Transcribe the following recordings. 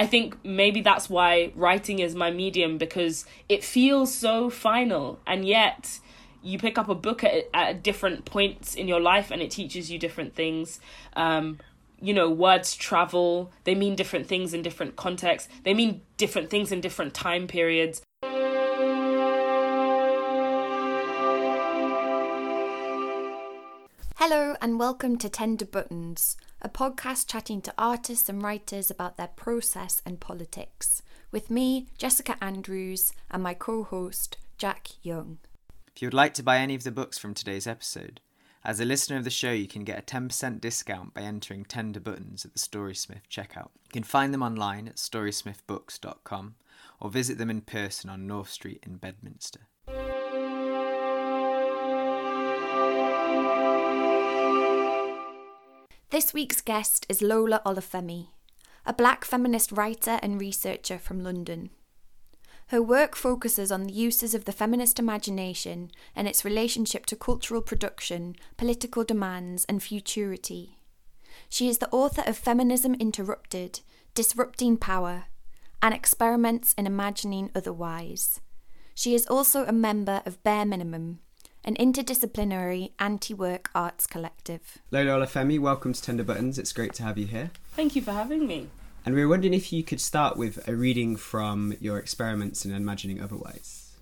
I think maybe that's why writing is my medium because it feels so final and yet you pick up a book at, at different points in your life and it teaches you different things. Um, you know, words travel, they mean different things in different contexts, they mean different things in different time periods. Hello, and welcome to Tender Buttons, a podcast chatting to artists and writers about their process and politics, with me, Jessica Andrews, and my co host, Jack Young. If you would like to buy any of the books from today's episode, as a listener of the show, you can get a 10% discount by entering Tender Buttons at the Storysmith checkout. You can find them online at storysmithbooks.com or visit them in person on North Street in Bedminster. This week's guest is Lola Olufemi, a black feminist writer and researcher from London. Her work focuses on the uses of the feminist imagination and its relationship to cultural production, political demands, and futurity. She is the author of Feminism Interrupted, Disrupting Power, and Experiments in Imagining Otherwise. She is also a member of Bare Minimum, an interdisciplinary anti work arts collective. Lola Olufemi, welcome to Tender Buttons. It's great to have you here. Thank you for having me. And we were wondering if you could start with a reading from your experiments in imagining otherwise.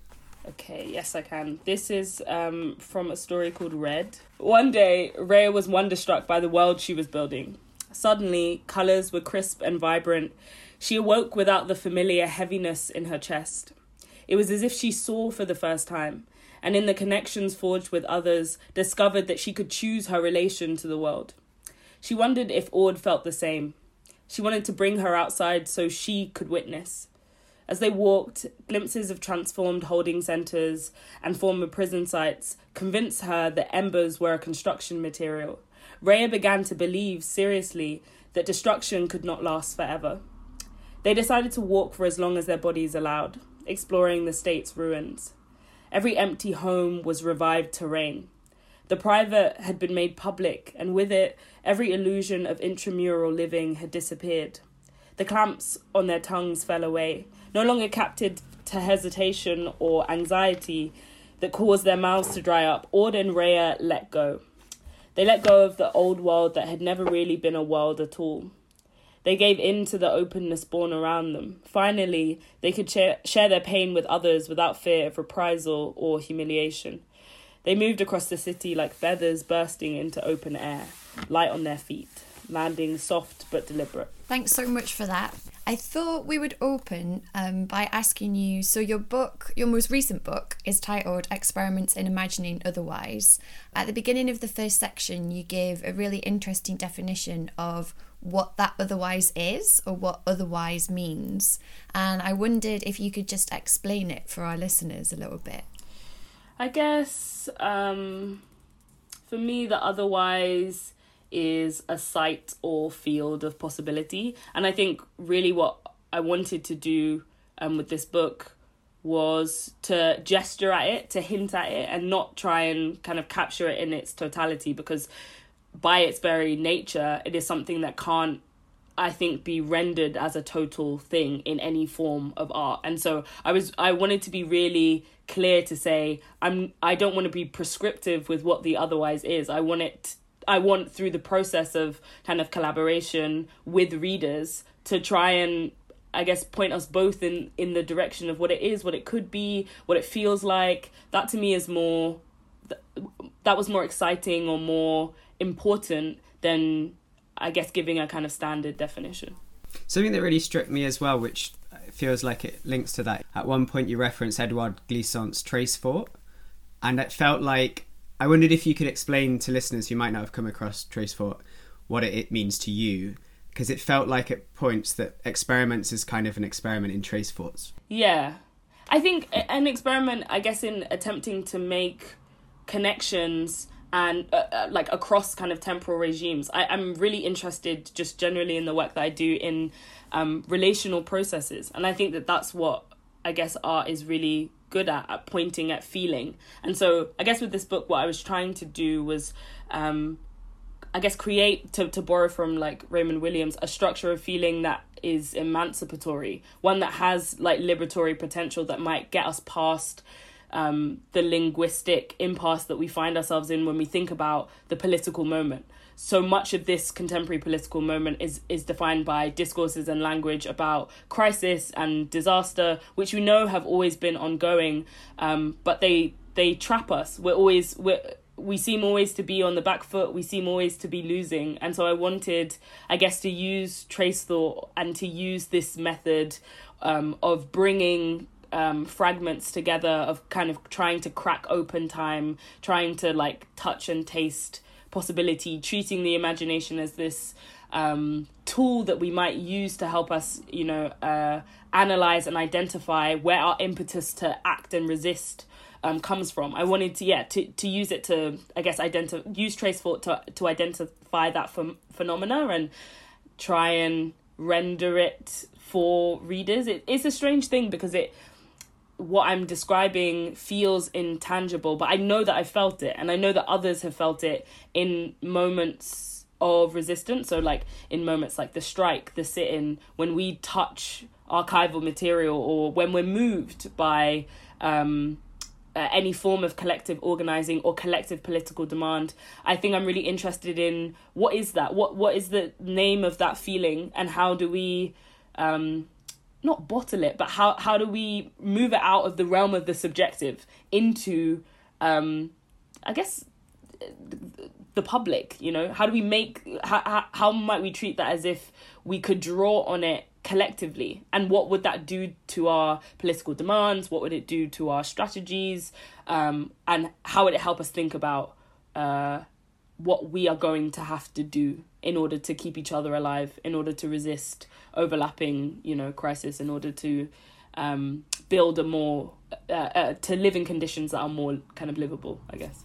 Okay, yes, I can. This is um, from a story called Red. One day, Rhea was wonderstruck by the world she was building. Suddenly, colours were crisp and vibrant. She awoke without the familiar heaviness in her chest. It was as if she saw for the first time, and in the connections forged with others, discovered that she could choose her relation to the world. She wondered if Ord felt the same. She wanted to bring her outside so she could witness. As they walked, glimpses of transformed holding centres and former prison sites convinced her that embers were a construction material. Rhea began to believe seriously that destruction could not last forever. They decided to walk for as long as their bodies allowed, exploring the state's ruins. Every empty home was revived terrain. The private had been made public, and with it, every illusion of intramural living had disappeared. The clamps on their tongues fell away, no longer captive to hesitation or anxiety that caused their mouths to dry up. Ord and Rhea let go. They let go of the old world that had never really been a world at all. They gave in to the openness born around them. Finally, they could share, share their pain with others without fear of reprisal or humiliation. They moved across the city like feathers bursting into open air, light on their feet, landing soft but deliberate. Thanks so much for that. I thought we would open um, by asking you so, your book, your most recent book, is titled Experiments in Imagining Otherwise. At the beginning of the first section, you gave a really interesting definition of what that otherwise is or what otherwise means. And I wondered if you could just explain it for our listeners a little bit. I guess um, for me, the otherwise is a site or field of possibility. And I think really what I wanted to do um, with this book was to gesture at it, to hint at it, and not try and kind of capture it in its totality because by its very nature, it is something that can't I think be rendered as a total thing in any form of art. And so I was I wanted to be really clear to say I'm I don't want to be prescriptive with what the otherwise is. I want it I want through the process of kind of collaboration with readers to try and I guess point us both in in the direction of what it is, what it could be, what it feels like. That to me is more that was more exciting or more important than I guess giving a kind of standard definition. Something that really struck me as well, which feels like it links to that. At one point, you reference Edouard Glissant's Trace Thought, and it felt like I wondered if you could explain to listeners who might not have come across Trace Thought what it means to you, because it felt like at points that experiments is kind of an experiment in trace thoughts. Yeah, I think an experiment, I guess, in attempting to make connections and uh, uh, like across kind of temporal regimes. I, I'm really interested just generally in the work that I do in um, relational processes. And I think that that's what I guess art is really good at, at pointing at feeling. And so I guess with this book, what I was trying to do was um, I guess create to to borrow from like Raymond Williams a structure of feeling that is emancipatory, one that has like liberatory potential that might get us past um, the linguistic impasse that we find ourselves in when we think about the political moment. So much of this contemporary political moment is is defined by discourses and language about crisis and disaster, which we know have always been ongoing, um, but they they trap us. We're always we're we seem always to be on the back foot we seem always to be losing and so i wanted i guess to use trace thought and to use this method um, of bringing um, fragments together of kind of trying to crack open time trying to like touch and taste possibility treating the imagination as this um, tool that we might use to help us you know uh, analyze and identify where our impetus to act and resist um, comes from. I wanted to yeah to, to use it to I guess identify use trace thought to to identify that ph- phenomena and try and render it for readers. It, it's a strange thing because it what I'm describing feels intangible, but I know that I felt it, and I know that others have felt it in moments of resistance. So, like in moments like the strike, the sit in, when we touch archival material, or when we're moved by um, uh, any form of collective organizing or collective political demand i think i'm really interested in what is that what what is the name of that feeling and how do we um not bottle it but how how do we move it out of the realm of the subjective into um i guess the public you know? How do we make how, how, how might we treat that as if we could draw on it collectively? And what would that do to our political demands? What would it do to our strategies? Um, and how would it help us think about uh, what we are going to have to do in order to keep each other alive in order to resist overlapping you know crisis in order to um, build a more uh, uh, to live in conditions that are more kind of livable i guess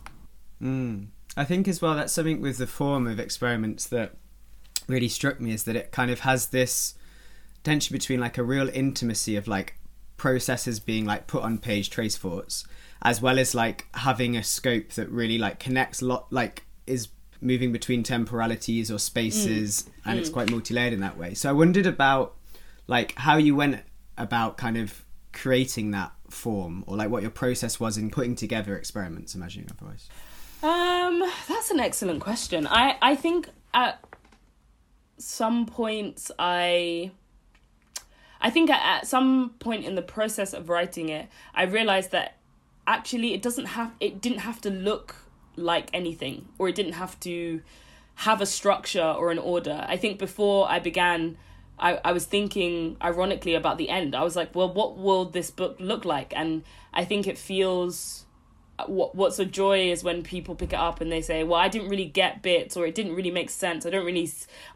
mm. i think as well that's something with the form of experiments that really struck me is that it kind of has this tension between like a real intimacy of like processes being like put on page trace thoughts as well as like having a scope that really like connects a lot like is moving between temporalities or spaces mm. and mm. it's quite multi-layered in that way so i wondered about like how you went about kind of creating that form or like what your process was in putting together experiments imagining otherwise um that's an excellent question i i think at some points i I think at, some point in the process of writing it, I realized that actually it doesn't have it didn't have to look like anything or it didn't have to have a structure or an order. I think before I began I, I was thinking ironically about the end. I was like, well, what will this book look like? And I think it feels uh, what what's a joy is when people pick it up and they say well i didn't really get bits or it didn't really make sense i don't really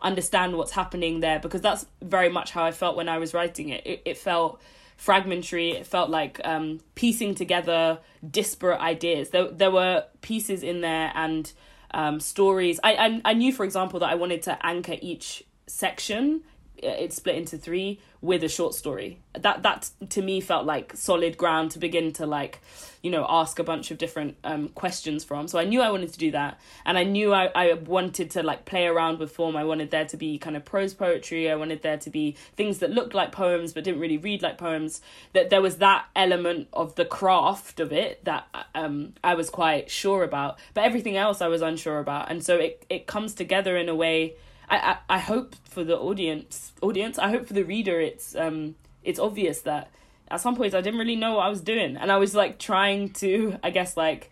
understand what's happening there because that's very much how i felt when i was writing it it, it felt fragmentary. It felt like um, piecing together disparate ideas. There, there were pieces in there and um, stories. I, I i knew for example that i wanted to anchor each section it's split into three with a short story. That that to me felt like solid ground to begin to like you know ask a bunch of different um, questions from. So i knew i wanted to do that. And i knew I, I wanted to like play around with form. I wanted there to be kind of prose poetry. I wanted there to be things that looked like poems but didn't really read like poems. That there was that element of the craft of it that um, i was quite sure about. But everything else i was unsure about. And so it, it comes together in a way I, I, I hope for the audience audience I hope for the reader it's um it's obvious that at some points I didn't really know what I was doing. And I was like trying to I guess like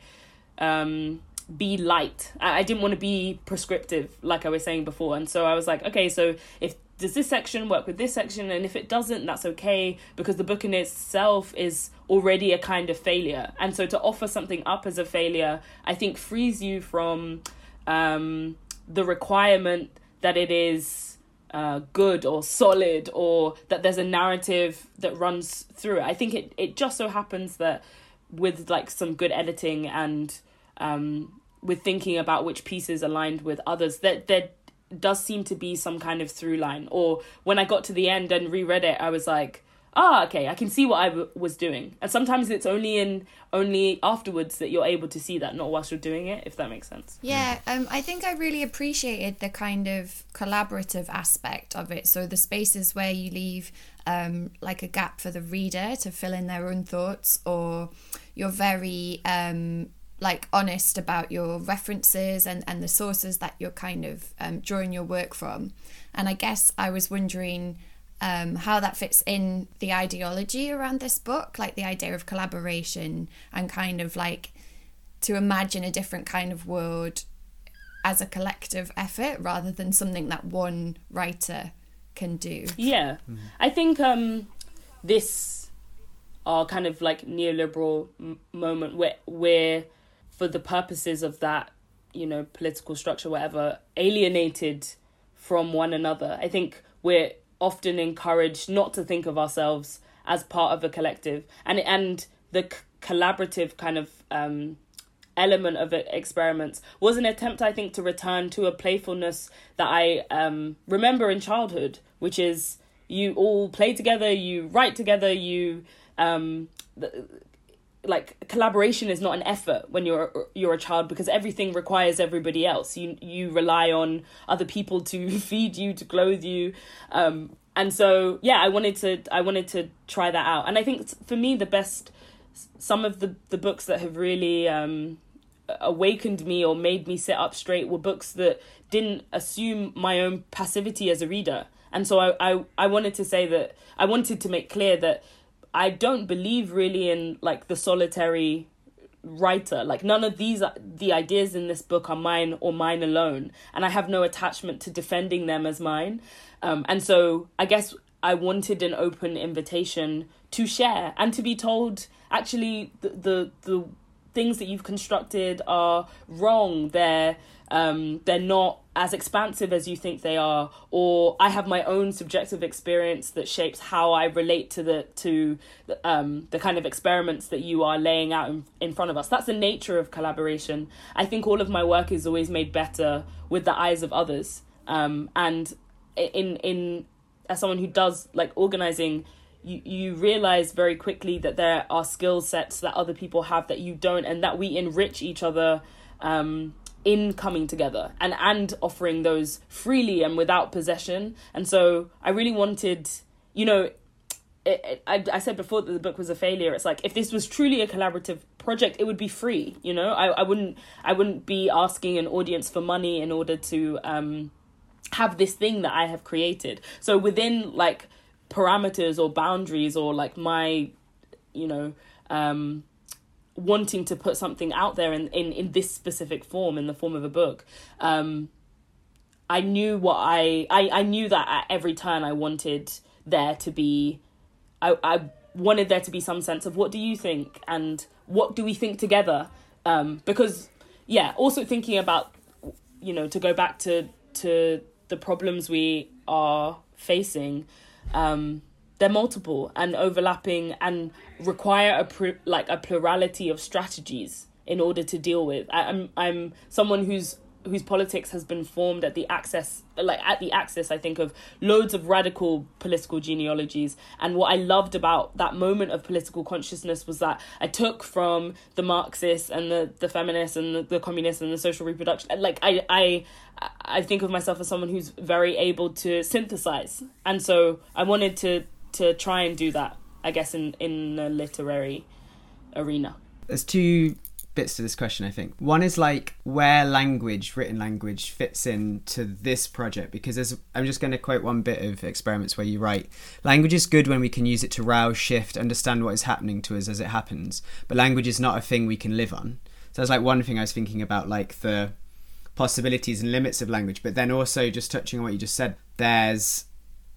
um be light. I, I didn't want to be prescriptive like I was saying before. And so I was like okay so if does this section work with this section? And if it doesn't that's okay because the book in itself is already a kind of failure. And so to offer something up as a failure i think frees you from um, the requirement that it is uh, good or solid or that there's a narrative that runs through it. I think it, it just so happens that with like some good editing and um, with thinking about which pieces aligned with others, that there does seem to be some kind of through line. Or when I got to the end and reread it, I was like, ah okay i can see what I w- was doing and sometimes it's only in only afterwards that you're able to see that not whilst you're doing it if that makes sense Yeah, um, I think I really appreciated the kind of collaborative aspect of it. So the spaces where you leave um, like a gap for the reader to fill in their own thoughts, or you're very um, like honest about your references and, and the sources that you're kind of um, drawing your work from. And I guess I was wondering um, how that fits in the ideology around this book, like the idea of collaboration and kind of like to imagine a different kind of world as a collective effort rather than something that one writer can do. Yeah, I think um, this our kind of like neoliberal m- moment where where for the purposes of that you know political structure whatever alienated from one another. I think we're often encouraged not to think of ourselves as part of a collective. And and the c- collaborative kind of um element of experiments was an attempt i think to return to a playfulness that i um, remember in childhood which is you all play together you write together you um, like collaboration is not an effort when you're you're a child because everything requires everybody else. You you rely on other people to feed you to clothe you. Um and so yeah i wanted to i wanted to try that out. And i think for me the best some of the the books that have really um awakened me or made me sit up straight were books that didn't assume my own passivity as a reader. And so I, I i wanted to say that i wanted to make clear that i don't believe really in like the solitary writer. Like none of these the ideas in this book are mine or mine alone and i have no attachment to defending them as mine. Um, and so i guess i wanted an open invitation to share and to be told actually the the, the things that you've constructed are wrong. They're um, they're not as expansive as you think they are or i have my own subjective experience that shapes how i relate to the to the, um, the kind of experiments that you are laying out in, in front of us. That's the nature of collaboration. I think all of my work is always made better with the eyes of others. Um, and in in as someone who does like organizing you, you realize very quickly that there are skill sets that other people have that you don't and that we enrich each other um, in coming together and and offering those freely and without possession. And so i really wanted you know it, it, I, I said before that the book was a failure. It's like if this was truly a collaborative project it would be free you know? I, I wouldn't i wouldn't be asking an audience for money in order to um have this thing that i have created. So within like parameters or boundaries or like my you know um wanting to put something out there in, in, in this specific form, in the form of a book, um, I knew what I, I I knew that at every turn I wanted there to be, I I wanted there to be some sense of what do you think and what do we think together, um, because yeah, also thinking about, you know, to go back to to the problems we are facing, um, they're multiple and overlapping and require a pr- like a plurality of strategies in order to deal with. I, I'm I'm someone whose whose politics has been formed at the access like at the axis I think of loads of radical political genealogies and what I loved about that moment of political consciousness was that I took from the Marxists and the the feminists and the, the communists and the social reproduction like I I I think of myself as someone who's very able to synthesize and so I wanted to to try and do that I guess in in a literary arena There's two bits to this question, I think. One is like where language, written language, fits in to this project because. I'm just going to quote one bit of experiments where you write, "Language is good when we can use it to rouse, shift, understand what is happening to us as it happens, but language is not a thing we can live on." So that's like one thing I was thinking about, like the possibilities and limits of language, but then also just touching on what you just said. There's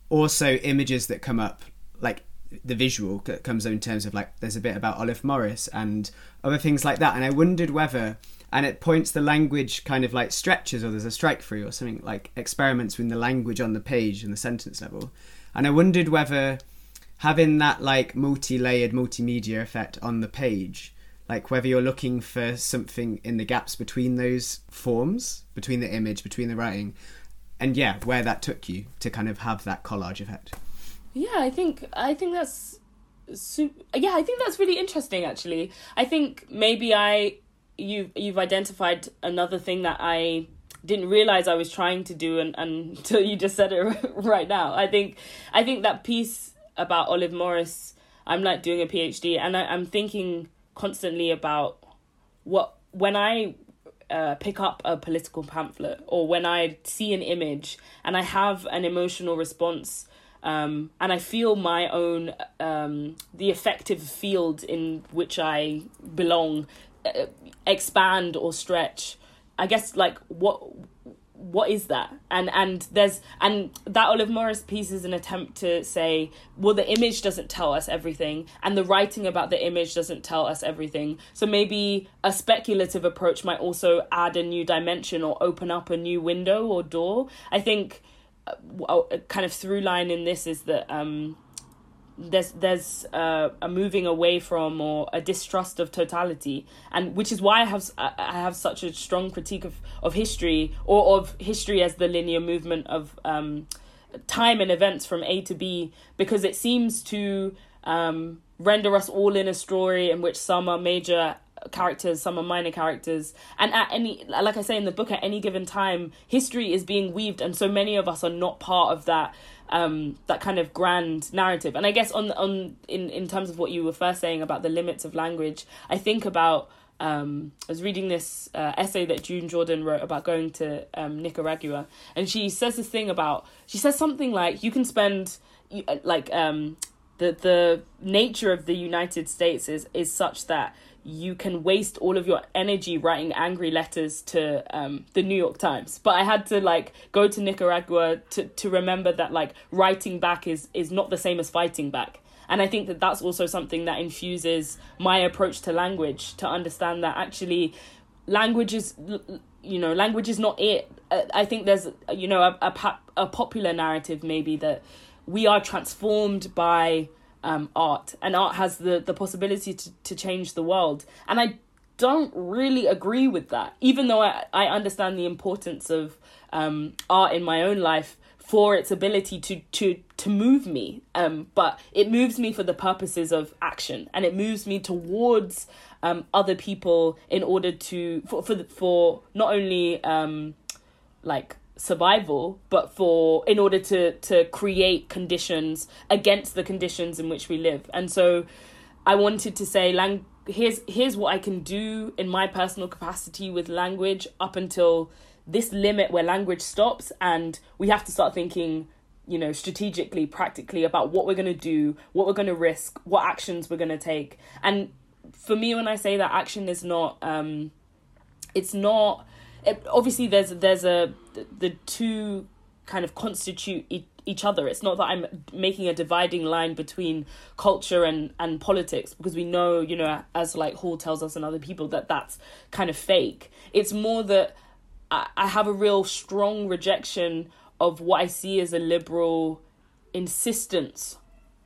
also images that come up, like the visual comes in terms of like there's a bit about Olive Morris and other things like that. And I wondered whether and it points the language kind of like stretches or there's a strike through or something like experiments with the language on the page and the sentence level. And I wondered whether having that like multi-layered multimedia effect on the page like whether you're looking for something in the gaps between those forms between the image between the writing and yeah where that took you to kind of have that collage effect Yeah, I think I think that's super, yeah, I think that's really interesting actually. I think maybe I you you've identified another thing that I didn't realize I was trying to do and, and until you just said it right now. I think I think that piece about Olive Morris, I'm like doing a PhD and I, I'm thinking constantly about what when I uh, pick up a political pamphlet or when I see an image and I have an emotional response um, and I feel my own um, the affective field in which I belong uh, expand or stretch. I guess like what what is that? And and there's and that olive morris piece is an attempt to say well the image doesn't tell us everything and the writing about the image doesn't tell us everything. So maybe a speculative approach might also add a new dimension or open up a new window or door. I think kind of through line in this is that um there's there's uh, a moving away from or a distrust of totality. And which is why I have I have such a strong critique of of history or of history as the linear movement of um, time and events from A to B because it seems to um, render us all in a story in which some are major characters some are minor characters and at any like i say in the book at any given time history is being weaved and so many of us are not part of that um, that kind of grand narrative. And I guess on on in in terms of what you were first saying about the limits of language, I think about. Um, I was reading this uh, essay that June Jordan wrote about going to um, Nicaragua, and she says this thing about she says something like you can spend like um, the the nature of the United States is is such that you can waste all of your energy writing angry letters to um, the New York Times. But I had to like go to Nicaragua to, to remember that like writing back is is not the same as fighting back. And I think that that's also something that infuses my approach to language to understand that actually language is you know language is not it. I think there's you know a a, a popular narrative maybe that we are transformed by um, art, and art has the the possibility to to change the world. And I don't really agree with that, even though I I understand the importance of um, art in my own life for its ability to to to move me um but it moves me for the purposes of action and it moves me towards um other people in order to for for for not only um like survival but for in order to to create conditions against the conditions in which we live. And so i wanted to say lang- here's here's what i can do in my personal capacity with language up until this limit where language stops and we have to start thinking you know strategically practically about what we're going to do what we're going to risk what actions we're going to take. And for me when i say that action is not um it's not obviously there's there's a the two kind of constitute e- each other. It's not that i'm making a dividing line between culture and and politics because we know you know as like hall tells us and other people that that's kind of fake. It's more that i, I have a real strong rejection of what i see as a liberal insistence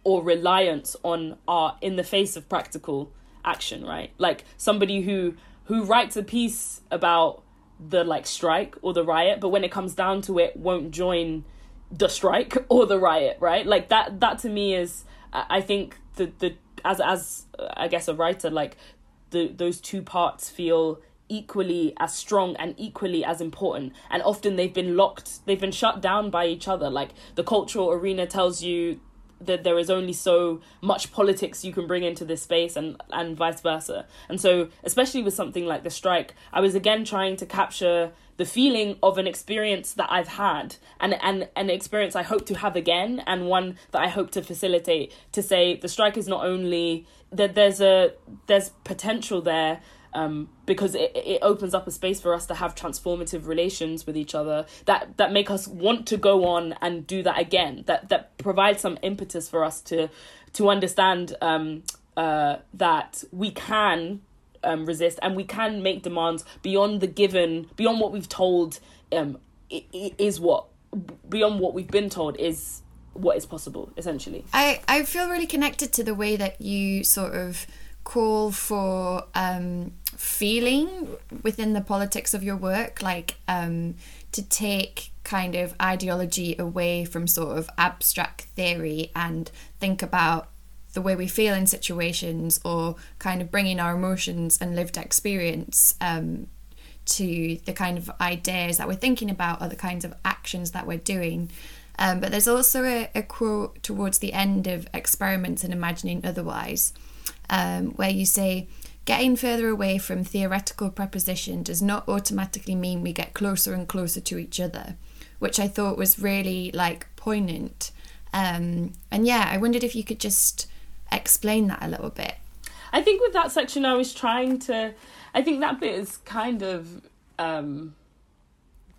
or reliance on art in the face of practical action right? Like somebody who who writes a piece about the like strike or the riot, but when it comes down to it, won't join the strike or the riot, right? Like that. That to me is, I think the the as as I guess a writer, like the those two parts feel equally as strong and equally as important and often they've been locked they've been shut down by each other like the cultural arena tells you that there is only so much politics you can bring into this space and and vice versa. And so especially with something like the strike i was again trying to capture the feeling of an experience that i've had and and an experience i hope to have again and one that i hope to facilitate. To say the strike is not only that there's a there's potential there um, because it, it opens up a space for us to have transformative relations with each other that that make us want to go on and do that again that that provide some impetus for us to to understand um, uh, that we can um, resist and we can make demands beyond the given beyond what we've told um, is what beyond what we've been told is what is possible essentially. I i feel really connected to the way that you sort of call for um, feeling within the politics of your work, like um, to take kind of ideology away from sort of abstract theory and think about the way we feel in situations or kind of bringing our emotions and lived experience um, to the kind of ideas that we're thinking about or the kinds of actions that we're doing. Um, but there's also a, a, quote towards the end of Experiments and Imagining Otherwise, um, where you say, Getting further away from theoretical preposition does not automatically mean we get closer and closer to each other, which I thought was really like poignant. Um, and yeah, I wondered if you could just explain that a little bit. I think with that section, I was trying to. I think that bit is kind of um,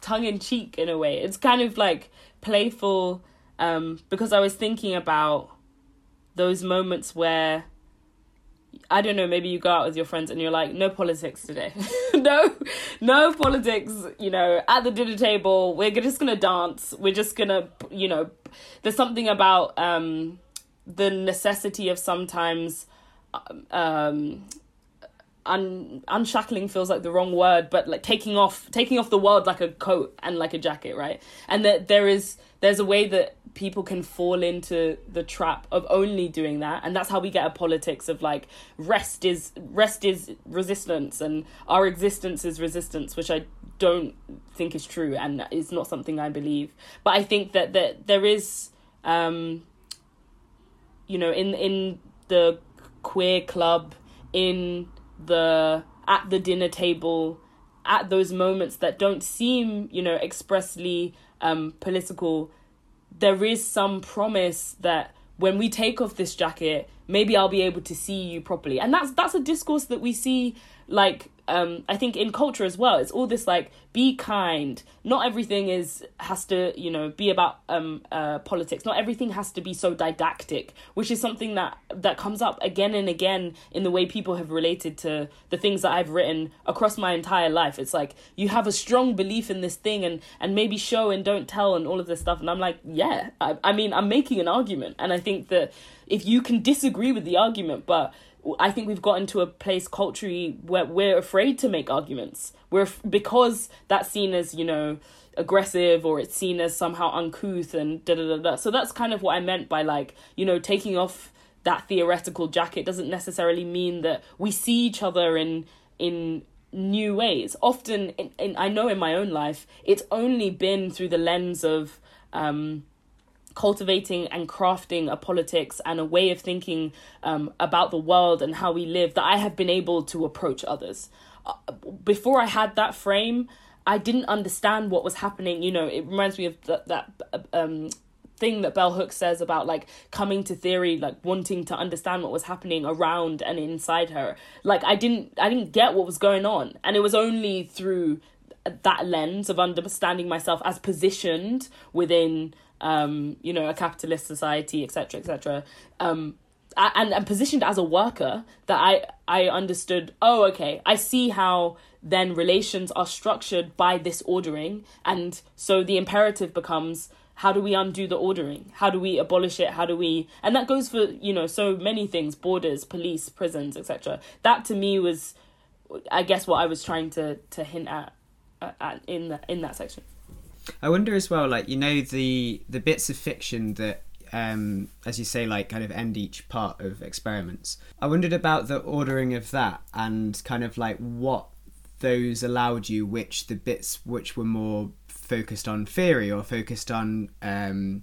tongue in cheek in a way. It's kind of like playful um, because I was thinking about those moments where I don't know, maybe you go out with your friends and you're like, no politics today. no, no politics, you know, at the dinner table. We're just going to dance. We're just going to, you know, there's something about um, the necessity of sometimes um, un- unshackling feels like the wrong word, but like taking off taking off the world like a coat and like a jacket, right? And that there is there's a way that people can fall into the trap of only doing that and that's how we get a politics of like rest is rest is resistance and our existence is resistance which i don't think is true and is not something i believe. But i think that that there is um you know in in the queer club in the at the dinner table at those moments that don't seem you know expressly um political there is some promise that when we take off this jacket maybe i'll be able to see you properly. And that's that's a discourse that we see like um i think in culture as well it's all this like be kind. Not everything is has to you know be about um uh politics. Not everything has to be so didactic which is something that that comes up again and again in the way people have related to the things that i've written across my entire life. It's like you have a strong belief in this thing and and maybe show and don't tell and all of this stuff. And i'm like yeah i, I mean i'm making an argument. And i think that if you can disagree with the argument but I think we've gotten to a place culturally where we're afraid to make arguments. We're because that's seen as you know aggressive or it's seen as somehow uncouth and da da da da. So that's kind of what I meant by like you know taking off that theoretical jacket doesn't necessarily mean that we see each other in in new ways. Often, in, in I know in my own life, it's only been through the lens of um, cultivating and crafting a politics and a way of thinking um, about the world and how we live that I have been able to approach others. Uh, before I had that frame, I didn't understand what was happening. You know, it reminds me of that that um, thing that Bell Hooks says about like coming to theory, like wanting to understand what was happening around and inside her. Like I didn't, I didn't get what was going on, and it was only through that lens of understanding myself as positioned within um, you know, a capitalist society, etc., etc. Um, and and positioned as a worker, that I I understood. Oh, okay, I see how then relations are structured by this ordering, and so the imperative becomes how do we undo the ordering how do we abolish it how do we and that goes for you know so many things borders police prisons etc that to me was i guess what i was trying to to hint at, at in the, in that section I wonder as well, like you know the the bits of fiction that, um, as you say, like kind of end each part of experiments. I wondered about the ordering of that and kind of like what those allowed you, which the bits which were more focused on theory or focused on, um,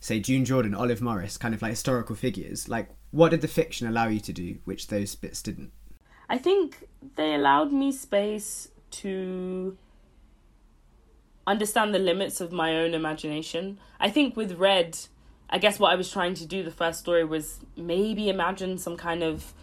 say, June Jordan, Olive Morris, kind of like historical figures. Like, what did the fiction allow you to do, which those bits didn't? I think they allowed me space to understand the limits of my own imagination. I think with Red, I guess what I was trying to do the first story was maybe imagine some kind of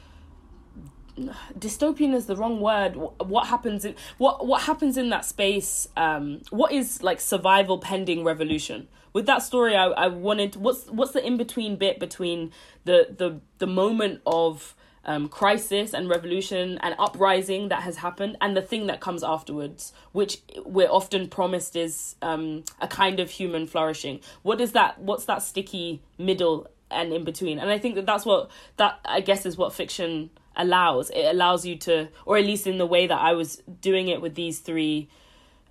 dystopian is the wrong word what happens in what what happens in that space um what is like survival pending revolution with that story i i wanted what's what's the in between bit between the the the moment of um, crisis and revolution and uprising that has happened and the thing that comes afterwards which we're often promised is um, a kind of human flourishing. What is that what's that sticky middle and in between? And i think that that's what that i guess is what fiction allows. It allows you to or at least in the way that i was doing it with these three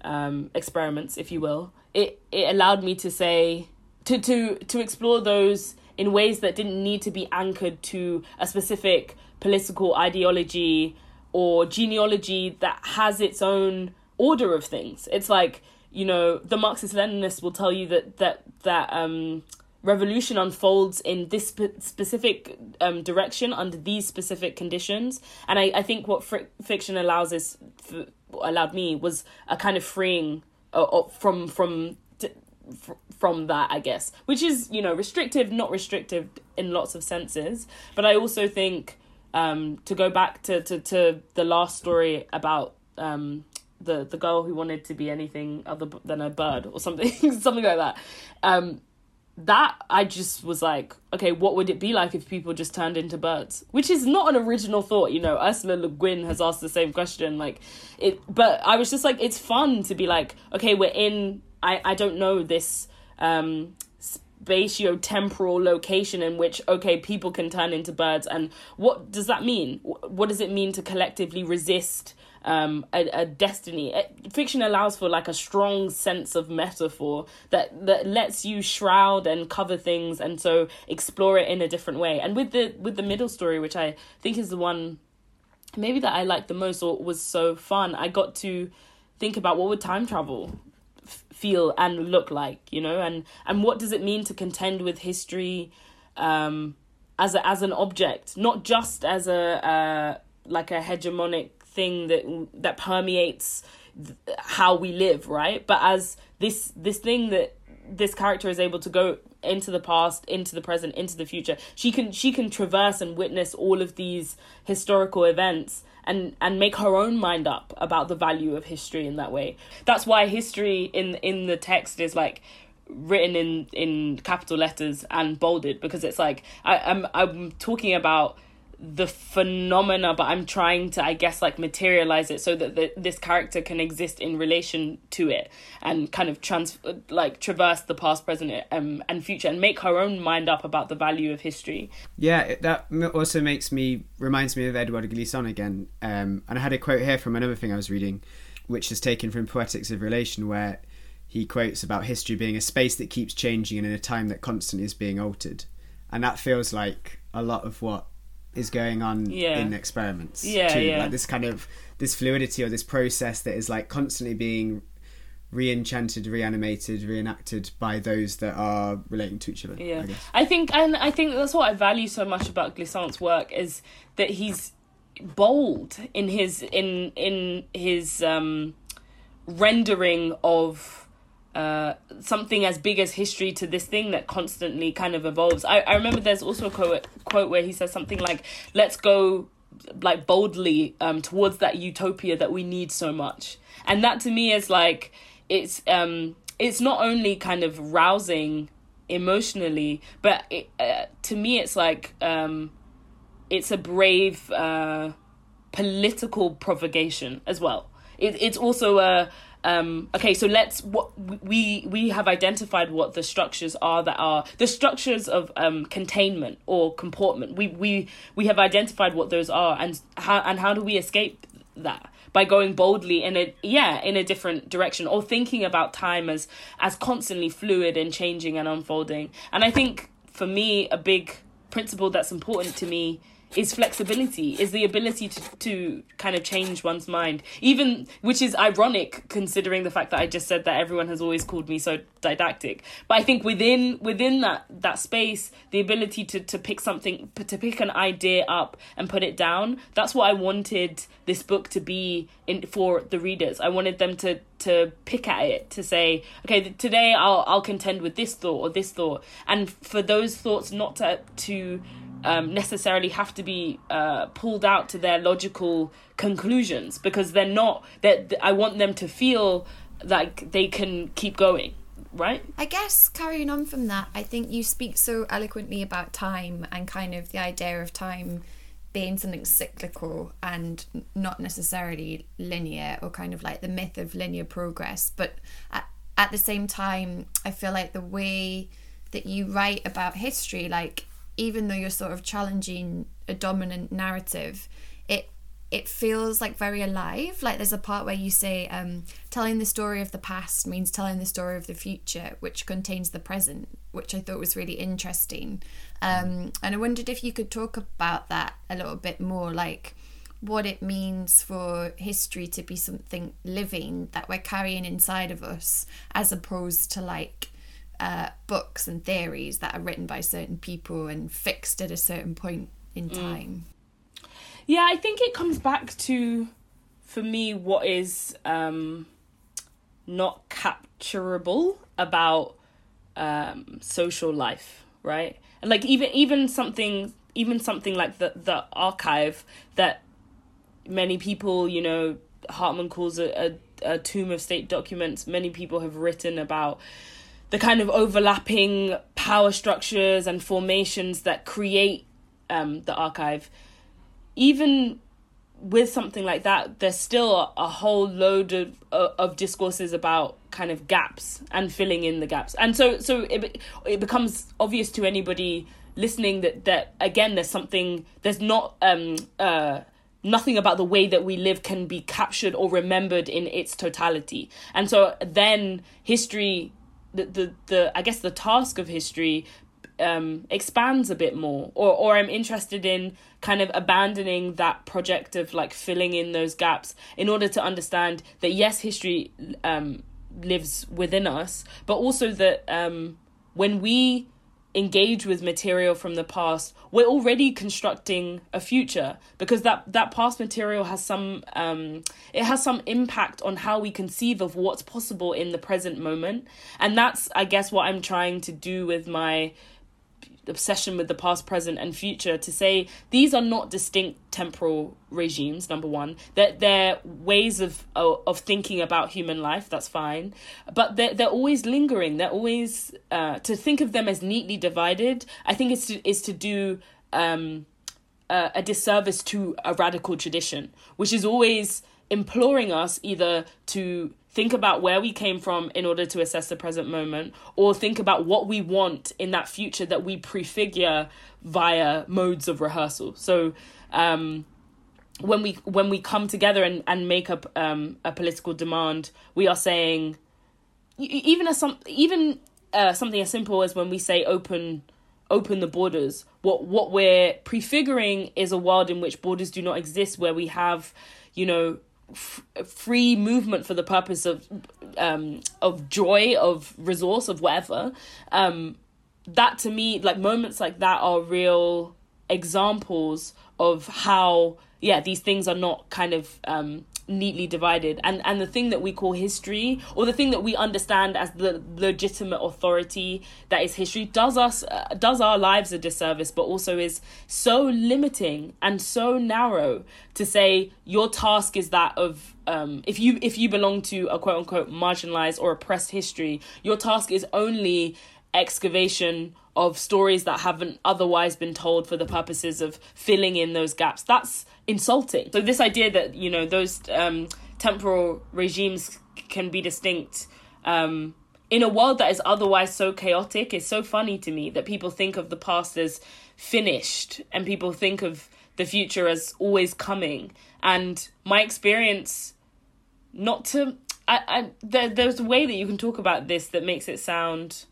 um, experiments if you will it it allowed me to say to to to explore those in ways that didn't need to be anchored to a specific political ideology or genealogy that has its own order of things. It's like you know the Marxist Leninists will tell you that that that um, revolution unfolds in this spe- specific um, direction under these specific conditions, and I, I think what fr- fiction allows us f- allowed me was a kind of freeing uh, from from from that i guess. Which is you know restrictive not restrictive in lots of senses. But i also think um to go back to to, to the last story about um the the girl who wanted to be anything other than a bird or something something like that um that I just was like, okay, what would it be like if people just turned into birds? Which is not an original thought, you know. Ursula Le Guin has asked the same question, like it. But I was just like, it's fun to be like, okay, we're in. I I don't know this um spatio-temporal location in which okay people can turn into birds and what does that mean what does it mean to collectively resist um, a, a destiny. Fiction allows for like a strong sense of metaphor that that lets you shroud and cover things, and so explore it in a different way. And with the with the middle story, which I think is the one maybe that I liked the most or was so fun, I got to think about what would time travel feel and look like, you know, and and what does it mean to contend with history um, as a, as an object, not just as a uh, like a hegemonic thing that that permeates th- how we live, right? But as this this thing that this character is able to go into the past into the present into the future. She can she can traverse and witness all of these historical events and and make her own mind up about the value of history in that way. That's why history in in the text is like written in in capital letters and bolded because it's like I, I'm I'm talking about the phenomena but i'm trying to i guess like materialize it so that the, this character can exist in relation to it and kind of trans like traverse the past present um, and future and make her own mind up about the value of history. Yeah that also makes me reminds me of edouard glissant again um, and i had a quote here from another thing i was reading which is taken from poetics of relation where he quotes about history being a space that keeps changing and in a time that constantly is being altered. And that feels like a lot of what is going on yeah. in experiments yeah, too. Yeah. Like this kind of this fluidity or this process that is like constantly being re-enchanted, reanimated, reenacted by those that are relating to each other. Yeah, I, I think, and I think that's what I value so much about Glissant's work is that he's bold in his in in his um rendering of uh, something as big as history to this thing that constantly kind of evolves. I, I remember there's also a quote, quote where he says something like, let's go like boldly um, towards that utopia that we need so much. And that to me is like, it's, um, it's not only kind of rousing emotionally, but it, uh, to me it's like, um, it's a brave uh, political provocation as well. It, it's also a um, okay so let's what we we have identified what the structures are that are the structures of um, containment or comportment. We we we have identified what those are and how and how do we escape that? By going boldly in a yeah in a different direction or thinking about time as as constantly fluid and changing and unfolding. And i think for me a big principle that's important to me is flexibility, is the ability to, to kind of change one's mind. Even, which is ironic considering the fact that I just said that everyone has always called me so didactic. But I think within within that that space, the ability to, to pick something, to pick an idea up and put it down, that's what I wanted this book to be in for the readers. I wanted them to to pick at it to say, okay, today I'll I'll contend with this thought or this thought, and for those thoughts not to to um, necessarily have to be uh, pulled out to their logical conclusions because they're not that I want them to feel like they can keep going right? I guess carrying on from that I think you speak so eloquently about time and kind of the idea of time being something cyclical and not necessarily linear or kind of like the myth of linear progress but at, at the same time I feel like the way that you write about history like even though you're sort of challenging a dominant narrative, it it feels like very alive. Like there's a part where you say, um, telling the story of the past means telling the story of the future, which contains the present, which I thought was really interesting. Um, and I wondered if you could talk about that a little bit more, like what it means for history to be something living that we're carrying inside of us, as opposed to like uh, books and theories that are written by certain people and fixed at a certain point in mm. time. Yeah, I think it comes back to, for me, what is um, not capturable about um, social life, right? And like even even something even something like the the archive that many people, you know, Hartman calls a, a, a tomb of state documents. Many people have written about the kind of overlapping power structures and formations that create um, the archive. Even with something like that, there's still a, whole load of of discourses about kind of gaps and filling in the gaps, and so so it it becomes obvious to anybody listening that that again there's something there's not um uh nothing about the way that we live can be captured or remembered in its totality. And so then history the the, the i guess the task of history um, expands a bit more. Or or I'm interested in kind of abandoning that project of like filling in those gaps in order to understand that yes history um, lives within us but also that um, when we engage with material from the past we're already constructing a future because that that past material has some um it has some impact on how we conceive of what's possible in the present moment. And that's i guess what i'm trying to do with my obsession with the past, present, and future to say these are not distinct temporal regimes. Number one, that they're, they're ways of, of, of thinking about human life. That's fine, but they're they're always lingering. They're always uh, to think of them as neatly divided. I think is to is to do. Um, a disservice to a radical tradition, which is always imploring us either to think about where we came from in order to assess the present moment, or think about what we want in that future that we prefigure via modes of rehearsal. So, um, when we when we come together and and make up um, a political demand, we are saying even as some even uh, something as simple as when we say open open the borders. What what we're prefiguring is a world in which borders do not exist, where we have, you know, f- free movement for the purpose of um of joy of resource of whatever um that to me like moments like that are real examples of how yeah these things are not kind of um neatly divided. And and the thing that we call history or the thing that we understand as the legitimate authority that is history does us uh, does our lives a disservice but also is so limiting and so narrow to say your task is that of um, if you if you belong to a quote unquote marginalized or oppressed history your task is only excavation of stories that haven't otherwise been told for the purposes of filling in those gaps that's insulting. So this idea that you know those um, temporal regimes can be distinct um, in a world that is otherwise so chaotic is so funny to me that people think of the past as finished and people think of the future as always coming. And my experience, not to, I, I there, there's a way that you can talk about this that makes it sound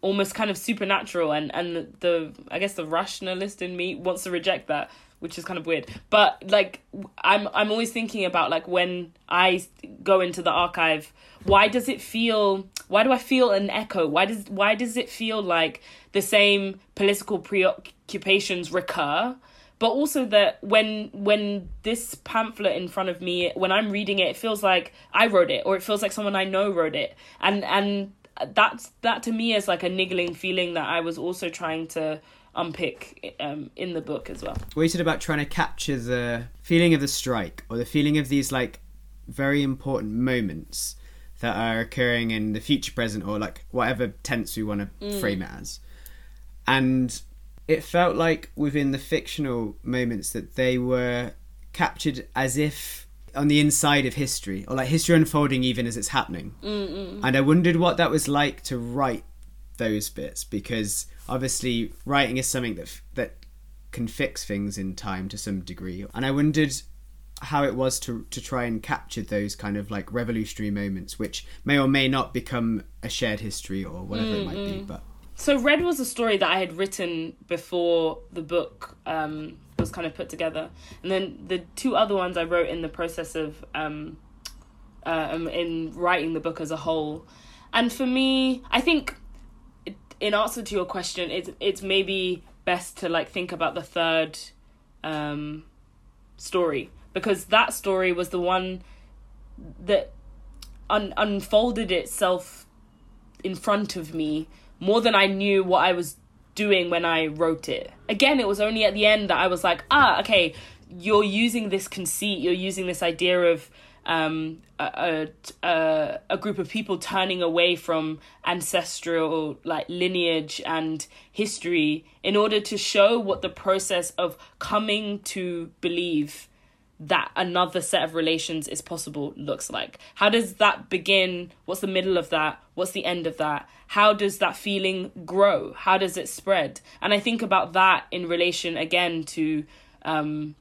almost kind of supernatural and and the I guess the rationalist in me wants to reject that which is kind of weird. But like I'm I'm always thinking about like when I go into the archive, why does it feel why do I feel an echo? Why does why does it feel like the same political preoccupations recur? But also that when when this pamphlet in front of me, when I'm reading it, it feels like I wrote it, or it feels like someone I know wrote it, and and that's that to me is like a niggling feeling that I was also trying to unpick um, in the book as well. What you said about trying to capture the feeling of the strike or the feeling of these like very important moments that are occurring in the future present or like whatever tense we want to mm. frame it as. And it felt like within the fictional moments that they were captured as if on the inside of history or like history unfolding even as it's happening. Mm-mm. And I wondered what that was like to write those bits because obviously writing is something that that can fix things in time to some degree and i wondered how it was to to try and capture those kind of like revolutionary moments, which may or may not become a shared history or whatever mm-hmm. it might be. But so Red was a story that I had written before the book um, was kind of put together, and then the two other ones I wrote in the process of um, uh, um, in writing the book as a whole. And for me, I think in answer to your question, it's it's maybe best to like think about the third um, story because that story was the one that un- unfolded itself in front of me more than I knew what I was doing when I wrote it. Again, it was only at the end that I was like, ah, okay, you're using this conceit, you're using this idea of um, a, a, a group of people turning away from ancestral like lineage and history in order to show what the process of coming to believe that another set of relations is possible looks like. How does that begin? What's the middle of that? What's the end of that? How does that feeling grow? How does it spread? And I think about that in relation again to um,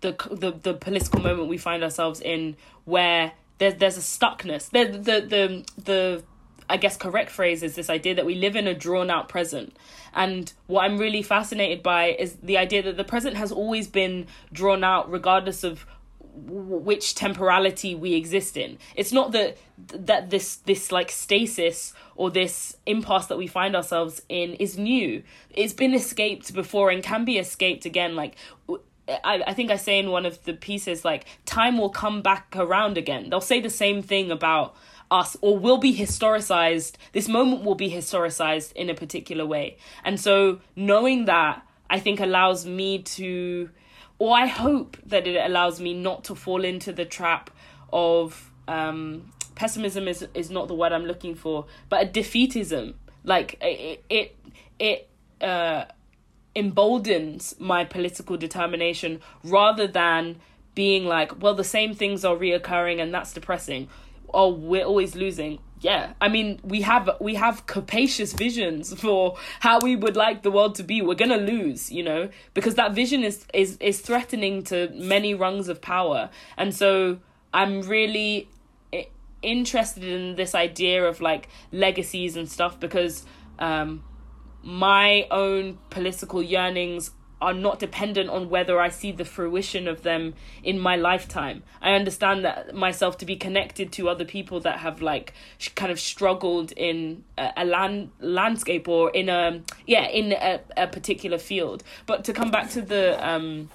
the the the political moment we find ourselves in, where there's there's a stuckness. The the the the I guess correct phrase is this idea that we live in a drawn out present. And what I'm really fascinated by is the idea that the present has always been drawn out regardless of which temporality we exist in. It's not that that this this like stasis or this impasse that we find ourselves in is new. It's been escaped before and can be escaped again. Like I, I think I say in one of the pieces, like time will come back around again. They'll say the same thing about us or will be historicized. This moment will be historicized in a particular way. And so knowing that, I think allows me to, or I hope that it allows me not to fall into the trap of um, pessimism is is not the word I'm looking for, but a defeatism. Like it it it uh emboldens my political determination rather than being like, well, the same things are reoccurring and that's depressing. Oh, we're always losing. Yeah, I mean, we have we have capacious visions for how we would like the world to be. We're gonna lose, you know, because that vision is is is threatening to many rungs of power, and so I'm really interested in this idea of like legacies and stuff because um my own political yearnings are not dependent on whether I see the fruition of them in my lifetime. I understand that myself to be connected to other people that have like sh- kind of struggled in a, a land landscape or in a yeah in a, a particular field. But to come back to the um,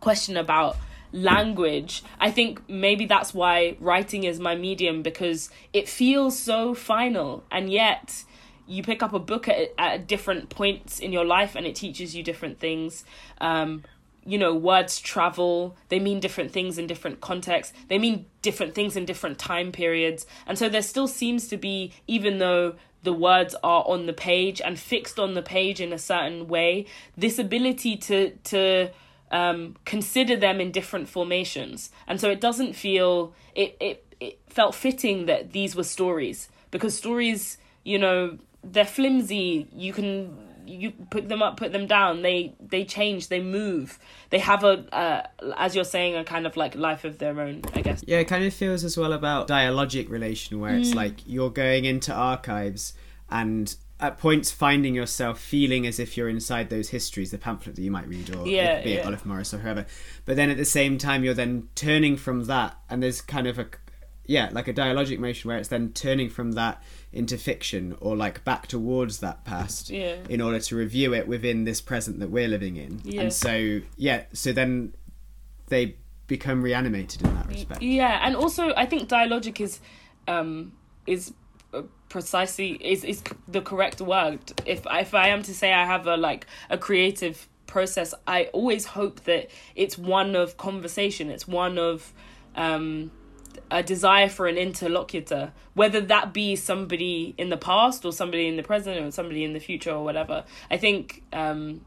question about language, I think maybe that's why writing is my medium because it feels so final and yet you pick up a book at, at different points in your life and it teaches you different things. Um, you know words travel they mean different things in different contexts they mean different things in different time periods. And so there still seems to be even though the words are on the page and fixed on the page in a certain way this ability to to um, consider them in different formations. And so it doesn't feel it, it it felt fitting that these were stories because stories you know they're flimsy. You can you put them up, put them down. They they change, they move. They have a uh, as you're saying a kind of like life of their own, I guess. Yeah, it kind of feels as well about dialogic relation where mm. it's like you're going into archives and at points finding yourself feeling as if you're inside those histories, the pamphlet that you might read, or yeah, be it yeah. Olive Morris or whoever. But then at the same time, you're then turning from that, and there's kind of a yeah, like a dialogic motion where it's then turning from that into fiction or like back towards that past yeah. in order to review it within this present that we're living in. Yeah. And so yeah, so then they become reanimated in that respect. Yeah, and also I think dialogic is um is uh, precisely is is the correct word. If if I am to say I have a like a creative process, I always hope that it's one of conversation. It's one of um a desire for an interlocutor, whether that be somebody in the past or somebody in the present or somebody in the future or whatever. I think um,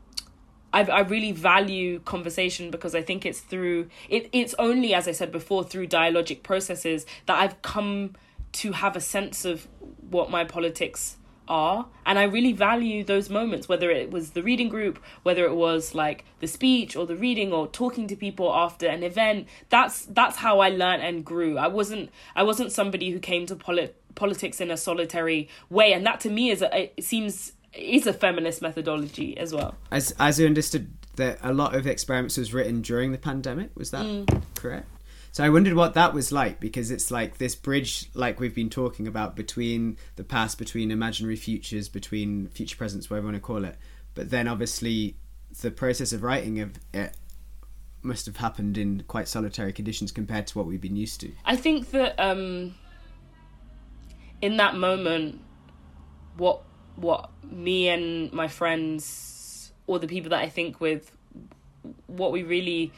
I I really value conversation because I think it's through it. It's only as I said before through dialogic processes that I've come to have a sense of what my politics are and i really value those moments whether it was the reading group whether it was like the speech or the reading or talking to people after an event. That's that's how i learned and grew. I wasn't i wasn't somebody who came to polit- politics in a solitary way and that to me is a, it seems is a feminist methodology as well. As as i understood that a lot of experiments was written during the pandemic was that mm. correct so I wondered what that was like because it's like this bridge, like we've been talking about, between the past, between imaginary futures, between future presents, whatever you want to call it. But then obviously the process of writing of it must have happened in quite solitary conditions compared to what we've been used to. I think that um, in that moment, what what me and my friends or the people that I think with, what we really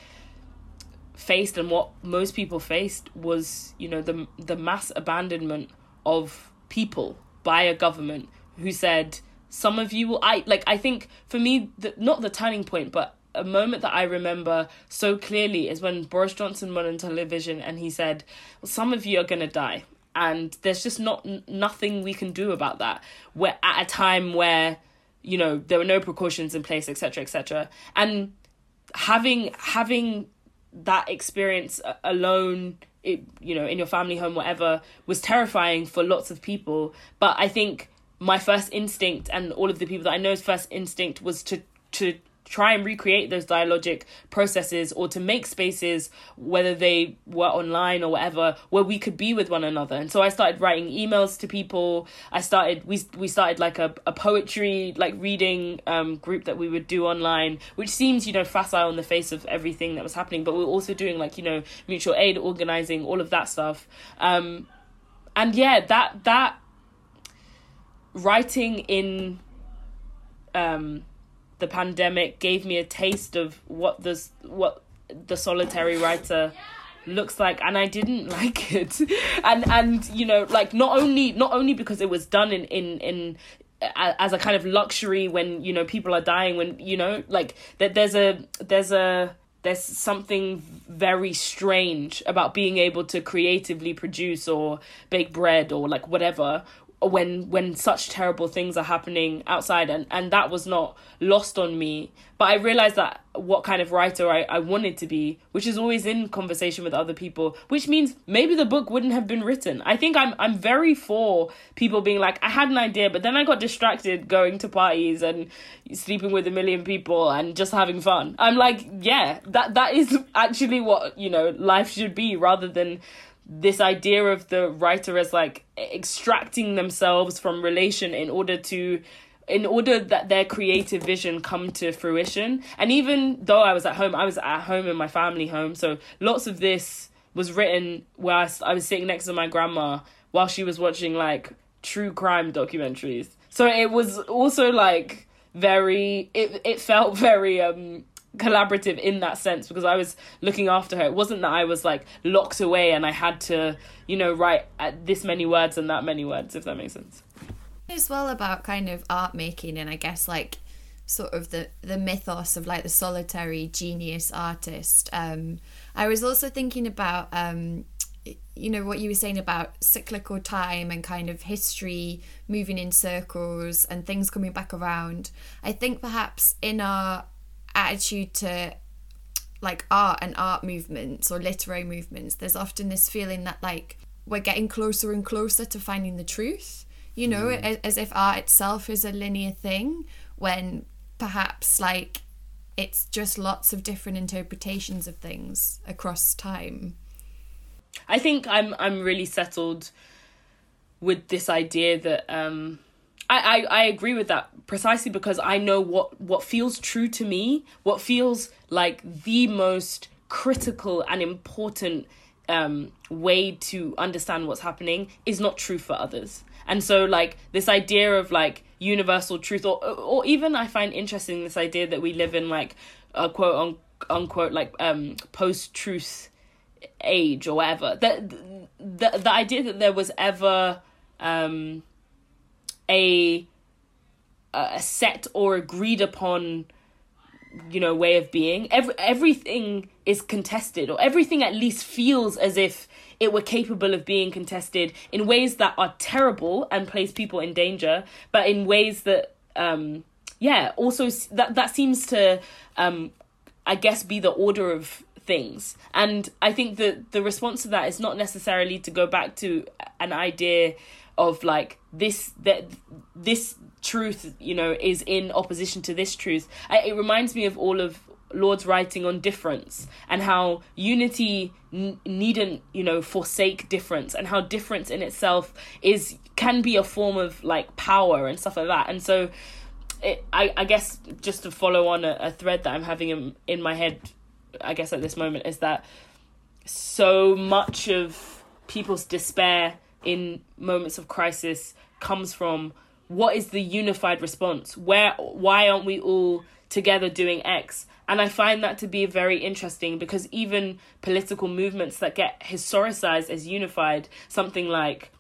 faced and what most people faced was you know the the mass abandonment of people by a government who said some of you will i like i think for me the, not the turning point but a moment that i remember so clearly is when boris johnson went on television and he said well, some of you are going to die. And there's just not nothing we can do about that. We're at a time where you know there were no precautions in place etc etc and having having that experience alone it, you know in your family home whatever was terrifying for lots of people. But i think my first instinct and all of the people that i know's first instinct was to to try and recreate those dialogic processes or to make spaces whether they were online or whatever where we could be with one another. And so i started writing emails to people. I started we we started like a, a poetry like reading um group that we would do online which seems you know facile on the face of everything that was happening. But we we're also doing like you know mutual aid organizing all of that stuff. Um and yeah that that writing in um the pandemic gave me a taste of what this what the solitary writer looks like and I didn't like it. And and you know like not only not only because it was done in in in as a kind of luxury when you know people are dying when you know like that there's a there's a there's something very strange about being able to creatively produce or bake bread or like whatever when when such terrible things are happening outside and and that was not lost on me. But i realized that what kind of writer I, I wanted to be which is always in conversation with other people which means maybe the book wouldn't have been written. I think i'm i'm very for people being like i had an idea but then i got distracted going to parties and sleeping with a million people and just having fun. I'm like yeah that that is actually what you know life should be rather than this idea of the writer as like extracting themselves from relation in order to in order that their creative vision come to fruition. And even though i was at home i was at home in my family home. So lots of this was written while I, I was sitting next to my grandma while she was watching like true crime documentaries. So it was also like very it it felt very um collaborative in that sense because I was looking after her. It wasn't that I was like locked away and I had to, you know, write this many words and that many words, if that makes sense. As well about kind of art making and I guess like sort of the the mythos of like the solitary genius artist. Um, I was also thinking about um, you know what you were saying about cyclical time and kind of history moving in circles and things coming back around. I think perhaps in our attitude to like art and art movements or literary movements, there's often this feeling that like we're getting closer and closer to finding the truth. You know, mm. as if art itself is a linear thing when perhaps like it's just lots of different interpretations of things across time. I think I'm I'm really settled with this idea that um I, I, I agree with that precisely because I know what, what feels true to me, what feels like the most critical and important um, way to understand what's happening is not true for others. And so, like, this idea of like universal truth, or, or even I find interesting this idea that we live in like a quote unquote like um, post truth age or whatever. The, the, the idea that there was ever. Um, a a set or agreed upon you know way of being. Every, everything is contested or everything at least feels as if it were capable of being contested in ways that are terrible and place people in danger but in ways that um yeah also that that seems to um i guess be the order of things. And i think that the response to that is not necessarily to go back to an idea of like this that this truth you know is in opposition to this truth. I, it reminds me of all of lord's writing on difference and how unity n- needn't you know forsake difference and how difference in itself is can be a form of like power and stuff like that. And so it, I, I guess just to follow on a, a thread that i'm having in, in my head i guess at this moment is that so much of people's despair in moments of crisis comes from what is the unified response where why aren't we all together doing x and i find that to be very interesting because even political movements that get historicized as unified something like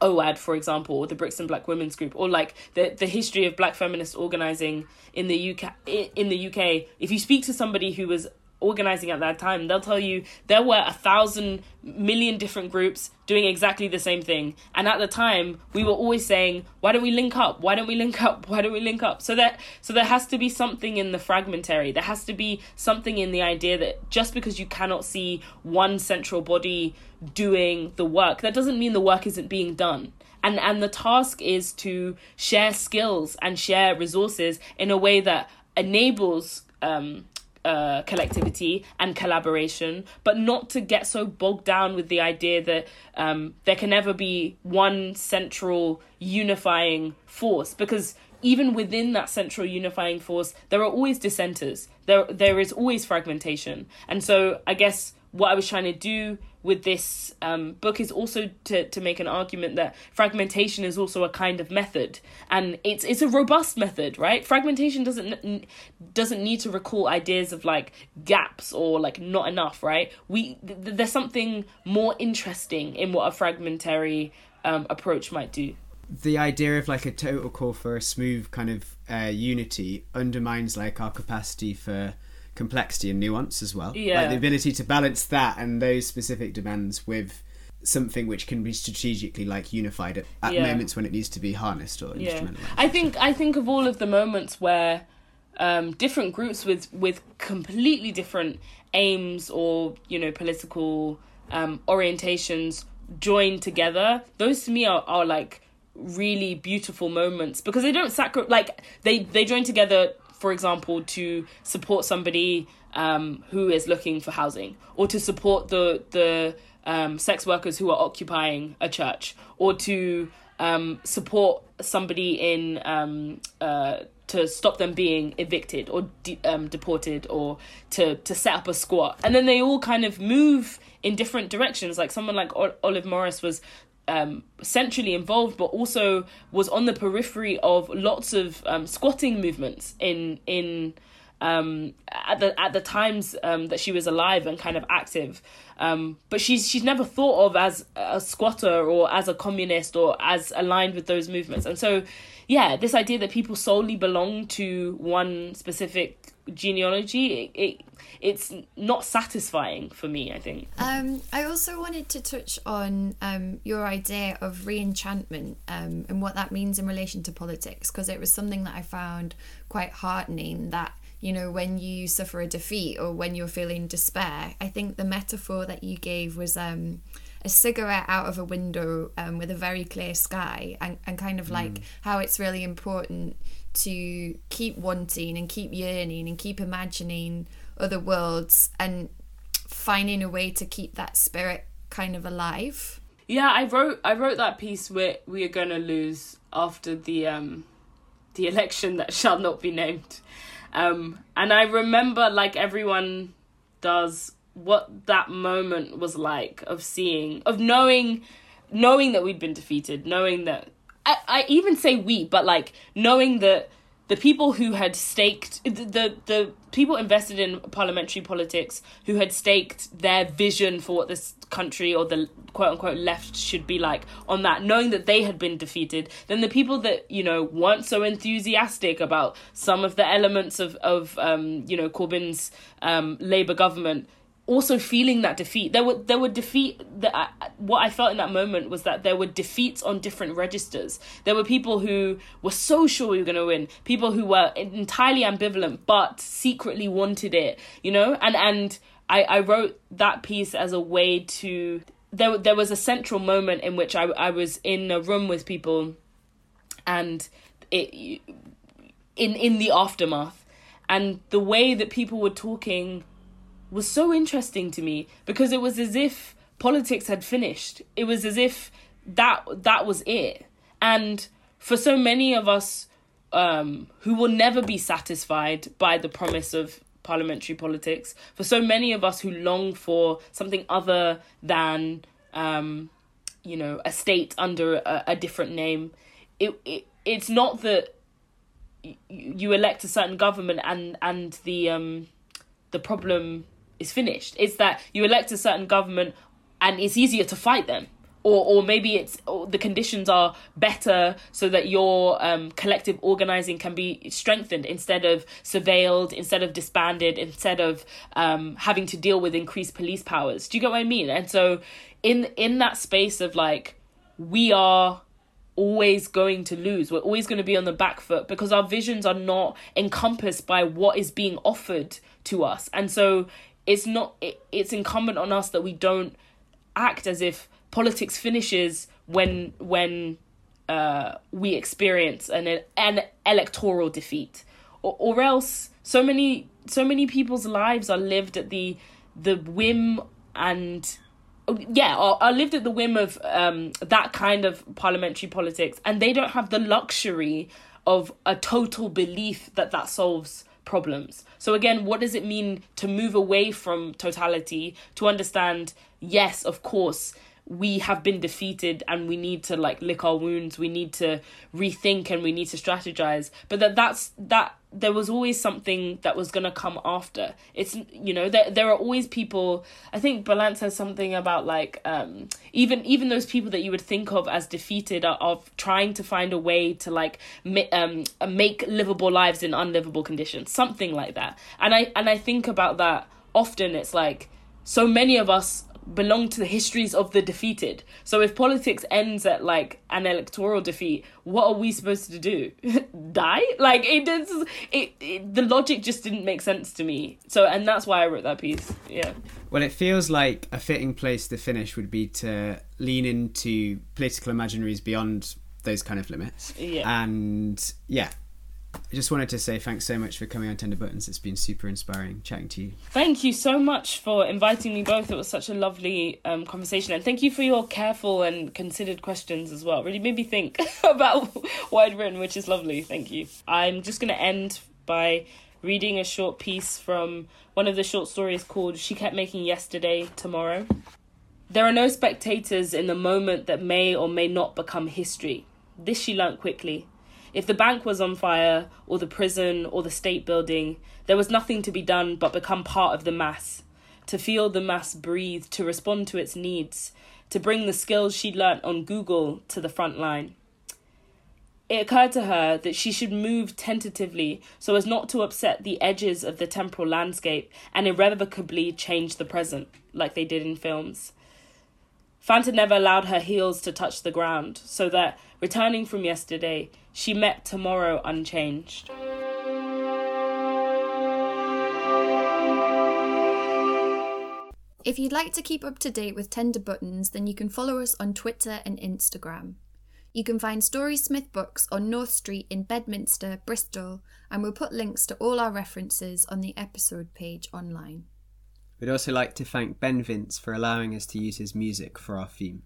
OWAAD, for example, or the Brixton Black Women's Group, or like the the history of Black feminist organizing in the UK. In the UK, if you speak to somebody who was organizing at that time, they'll tell you there were a thousand million different groups doing exactly the same thing. And at the time, we were always saying, "Why don't we link up? Why don't we link up? Why don't we link up?" So that so there has to be something in the fragmentary. There has to be something in the idea that just because you cannot see one central body doing the work, that doesn't mean the work isn't being done. And and the task is to share skills and share resources in a way that enables um, uh, collectivity and collaboration, but not to get so bogged down with the idea that um, there can never be one central unifying force because even within that central unifying force, there are always dissenters. There, there is always fragmentation, and so I guess what I was trying to do with this um, book is also to, to make an argument that fragmentation is also a kind of method. And it's it's a robust method right? Fragmentation doesn't doesn't need to recall ideas of like gaps or like not enough right? We th- there's something more interesting in what a fragmentary um, approach might do. The idea of like a total call for a smooth kind of uh, unity undermines like our capacity for complexity and nuance as well. Yeah. Like the ability to balance that and those specific demands with something which can be strategically like unified at, at Yeah. moments when it needs to be harnessed or yeah instrumentalized. i think i think of all of the moments where um different groups with with completely different aims or you know political um orientations join together those to me are, are like really beautiful moments because they don't sacri- like they they join together for example to support somebody um who is looking for housing or to support the the um sex workers who are occupying a church or to um support somebody in um uh to stop them being evicted or de- um, deported or to to set up a squat. And then they all kind of move in different directions. Like someone like o- Olive Morris was um, centrally involved, but also was on the periphery of lots of um, squatting movements in in um, at the at the times um, that she was alive and kind of active. Um, but she's she's never thought of as a squatter or as a communist or as aligned with those movements. And so, yeah, this idea that people solely belong to one specific genealogy, it, it it's not satisfying for me. I think. Um, I also wanted to touch on um, your idea of re-enchantment um, and what that means in relation to politics, because it was something that I found quite heartening. That you know, when you suffer a defeat or when you're feeling despair, I think the metaphor that you gave was um, a cigarette out of a window um, with a very clear sky, and, and kind of like how it's really important to keep wanting and keep yearning and keep imagining other worlds and finding a way to keep that spirit kind of alive. Yeah, I wrote I wrote that piece where we are gonna lose after the um the election that shall not be named. Um and I remember like everyone does what that moment was like of seeing of knowing knowing that we'd been defeated, knowing that I, I even say we, but like knowing that the people who had staked the, the people invested in parliamentary politics who had staked their vision for what this country or the quote unquote left should be like on that knowing that they had been defeated then the people that you know weren't so enthusiastic about some of the elements of of um you know Corbyn's um labor government also feeling that defeat. There were there were defeat. That what I felt in that moment was that there were defeats on different registers. There were people who were so sure we were going to win. People who were entirely ambivalent but secretly wanted it. You know, and and I I wrote that piece as a way to. There, there was a central moment in which I, I was in a room with people and it in in the aftermath and the way that people were talking was so interesting to me because it was as if politics had finished. It was as if that that was it. And for so many of us um, who will never be satisfied by the promise of parliamentary politics, for so many of us who long for something other than um, you know a state under a, a different name, it, it it's not that you elect a certain government and and the um the problem is finished. It's that you elect a certain government and it's easier to fight them. Or, or maybe it's or the conditions are better so that your um, collective organizing can be strengthened instead of surveilled, instead of disbanded, instead of um, having to deal with increased police powers. Do you get what I mean? And so, in in that space of like, we are always going to lose. We're always going to be on the back foot because our visions are not encompassed by what is being offered to us. And so it's not it, it's incumbent on us that we don't act as if politics finishes when when uh, we experience an an electoral defeat. Or, or else so many so many people's lives are lived at the the whim and yeah are, are lived at the whim of um, that kind of parliamentary politics. And they don't have the luxury of a total belief that that solves problems. So, again, what does it mean to move away from totality to understand, yes, of course, we have been defeated and we need to like lick our wounds we need to rethink and we need to strategize but that that's that there was always something that was going to come after. It's you know there there are always people i think balance says something about like um even even those people that you would think of as defeated are of trying to find a way to like ma- um make livable lives in unlivable conditions something like that. And i and i think about that often. It's like so many of us belong to the histories of the defeated. So if politics ends at like an electoral defeat, what are we supposed to do? Die? Like it does it, it the logic just didn't make sense to me. So and that's why I wrote that piece. Yeah. Well, it feels like a fitting place to finish would be to lean into political imaginaries beyond those kind of limits. Yeah. And yeah, I just wanted to say thanks so much for coming on Tender Buttons. It's been super inspiring chatting to you. Thank you so much for inviting me both. It was such a lovely um, conversation. And thank you for your careful and considered questions as well. Really made me think about what I'd written, which is lovely. Thank you. I'm just going to end by reading a short piece from one of the short stories called She Kept Making Yesterday Tomorrow. There are no spectators in the moment that may or may not become history. This she learnt quickly. If the bank was on fire, or the prison, or the state building, there was nothing to be done but become part of the mass, to feel the mass breathe, to respond to its needs, to bring the skills she'd learnt on Google to the front line. It occurred to her that she should move tentatively so as not to upset the edges of the temporal landscape and irrevocably change the present, like they did in films. Fanta never allowed her heels to touch the ground, so that, returning from yesterday, she met tomorrow unchanged. If you'd like to keep up to date with Tender Buttons, then you can follow us on Twitter and Instagram. You can find Storysmith Books on North Street in Bedminster, Bristol, and we'll put links to all our references on the episode page online. We'd also like to thank Ben Vince for allowing us to use his music for our theme.